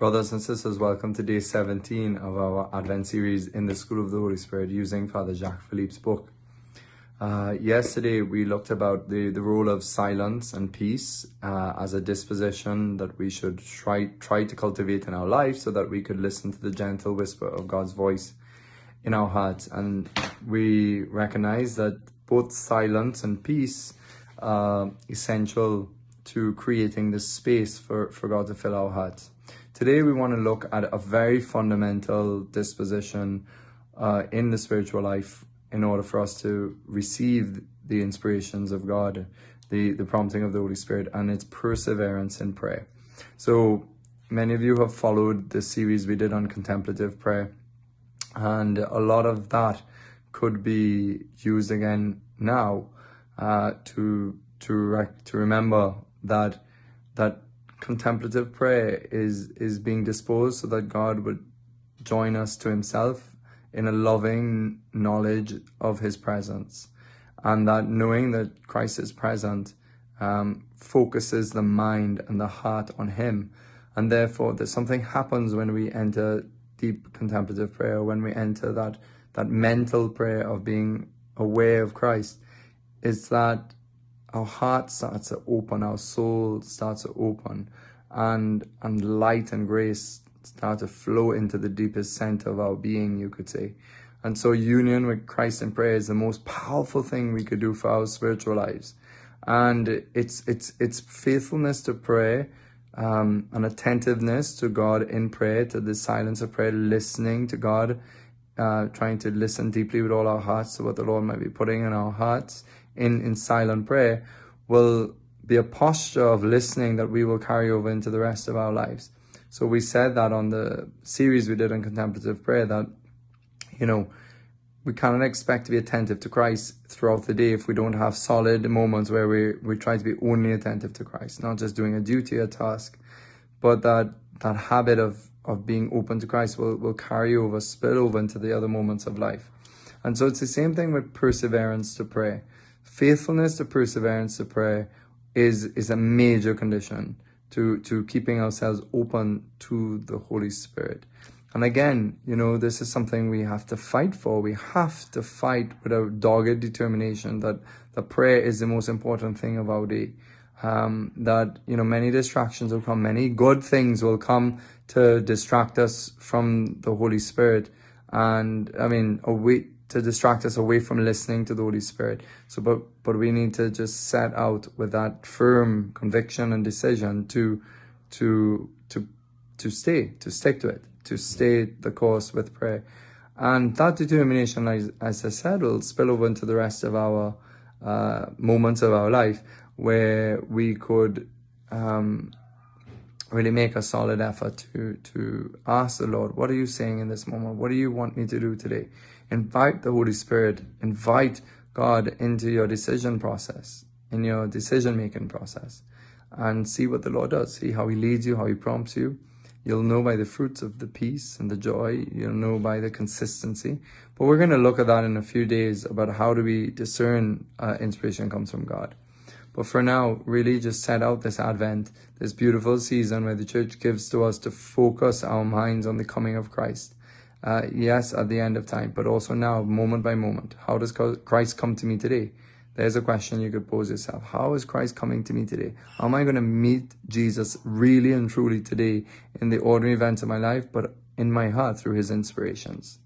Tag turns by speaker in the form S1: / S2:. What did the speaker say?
S1: Brothers and sisters, welcome to day 17 of our Advent series in the School of the Holy Spirit using Father Jacques Philippe's book. Uh, yesterday, we looked about the, the role of silence and peace uh, as a disposition that we should try, try to cultivate in our life so that we could listen to the gentle whisper of God's voice in our hearts. And we recognize that both silence and peace are essential to creating the space for, for God to fill our hearts. Today, we want to look at a very fundamental disposition uh, in the spiritual life in order for us to receive the inspirations of God, the, the prompting of the Holy Spirit, and its perseverance in prayer. So, many of you have followed the series we did on contemplative prayer, and a lot of that could be used again now uh, to to rec- to remember that that contemplative prayer is is being disposed so that God would join us to himself in a loving knowledge of his presence. And that knowing that Christ is present um, focuses the mind and the heart on him. And therefore that something happens when we enter deep contemplative prayer when we enter that that mental prayer of being aware of Christ is that our heart starts to open, our soul starts to open, and and light and grace start to flow into the deepest center of our being, you could say. And so union with Christ in prayer is the most powerful thing we could do for our spiritual lives. And it's it's it's faithfulness to prayer, um, an attentiveness to God in prayer, to the silence of prayer, listening to God, uh, trying to listen deeply with all our hearts to what the Lord might be putting in our hearts in, in silent prayer will be a posture of listening that we will carry over into the rest of our lives. So we said that on the series we did on contemplative prayer that, you know, we cannot expect to be attentive to Christ throughout the day if we don't have solid moments where we, we try to be only attentive to Christ, not just doing a duty, a task, but that, that habit of, of being open to Christ will, will carry over, spill over into the other moments of life. And so it's the same thing with perseverance to pray. Faithfulness to perseverance to prayer is, is a major condition to, to keeping ourselves open to the Holy Spirit. And again, you know, this is something we have to fight for. We have to fight with a dogged determination that the prayer is the most important thing of our day. Um, that, you know, many distractions will come, many good things will come to distract us from the Holy Spirit. And I mean, away, to distract us away from listening to the Holy Spirit. So, but but we need to just set out with that firm conviction and decision to to to to stay, to stick to it, to stay the course with prayer, and that determination, as, as I said, will spill over into the rest of our uh, moments of our life where we could. Um, really make a solid effort to to ask the Lord, what are you saying in this moment? What do you want me to do today? Invite the Holy Spirit, invite God into your decision process, in your decision making process, and see what the Lord does. See how He leads you, how He prompts you. You'll know by the fruits of the peace and the joy. You'll know by the consistency. But we're going to look at that in a few days about how do we discern uh, inspiration comes from God. But for now, really just set out this Advent, this beautiful season where the church gives to us to focus our minds on the coming of Christ uh, yes, at the end of time, but also now, moment by moment. How does Christ come to me today? There's a question you could pose yourself. How is Christ coming to me today? How am I going to meet Jesus really and truly today in the ordinary events of my life, but in my heart through his inspirations?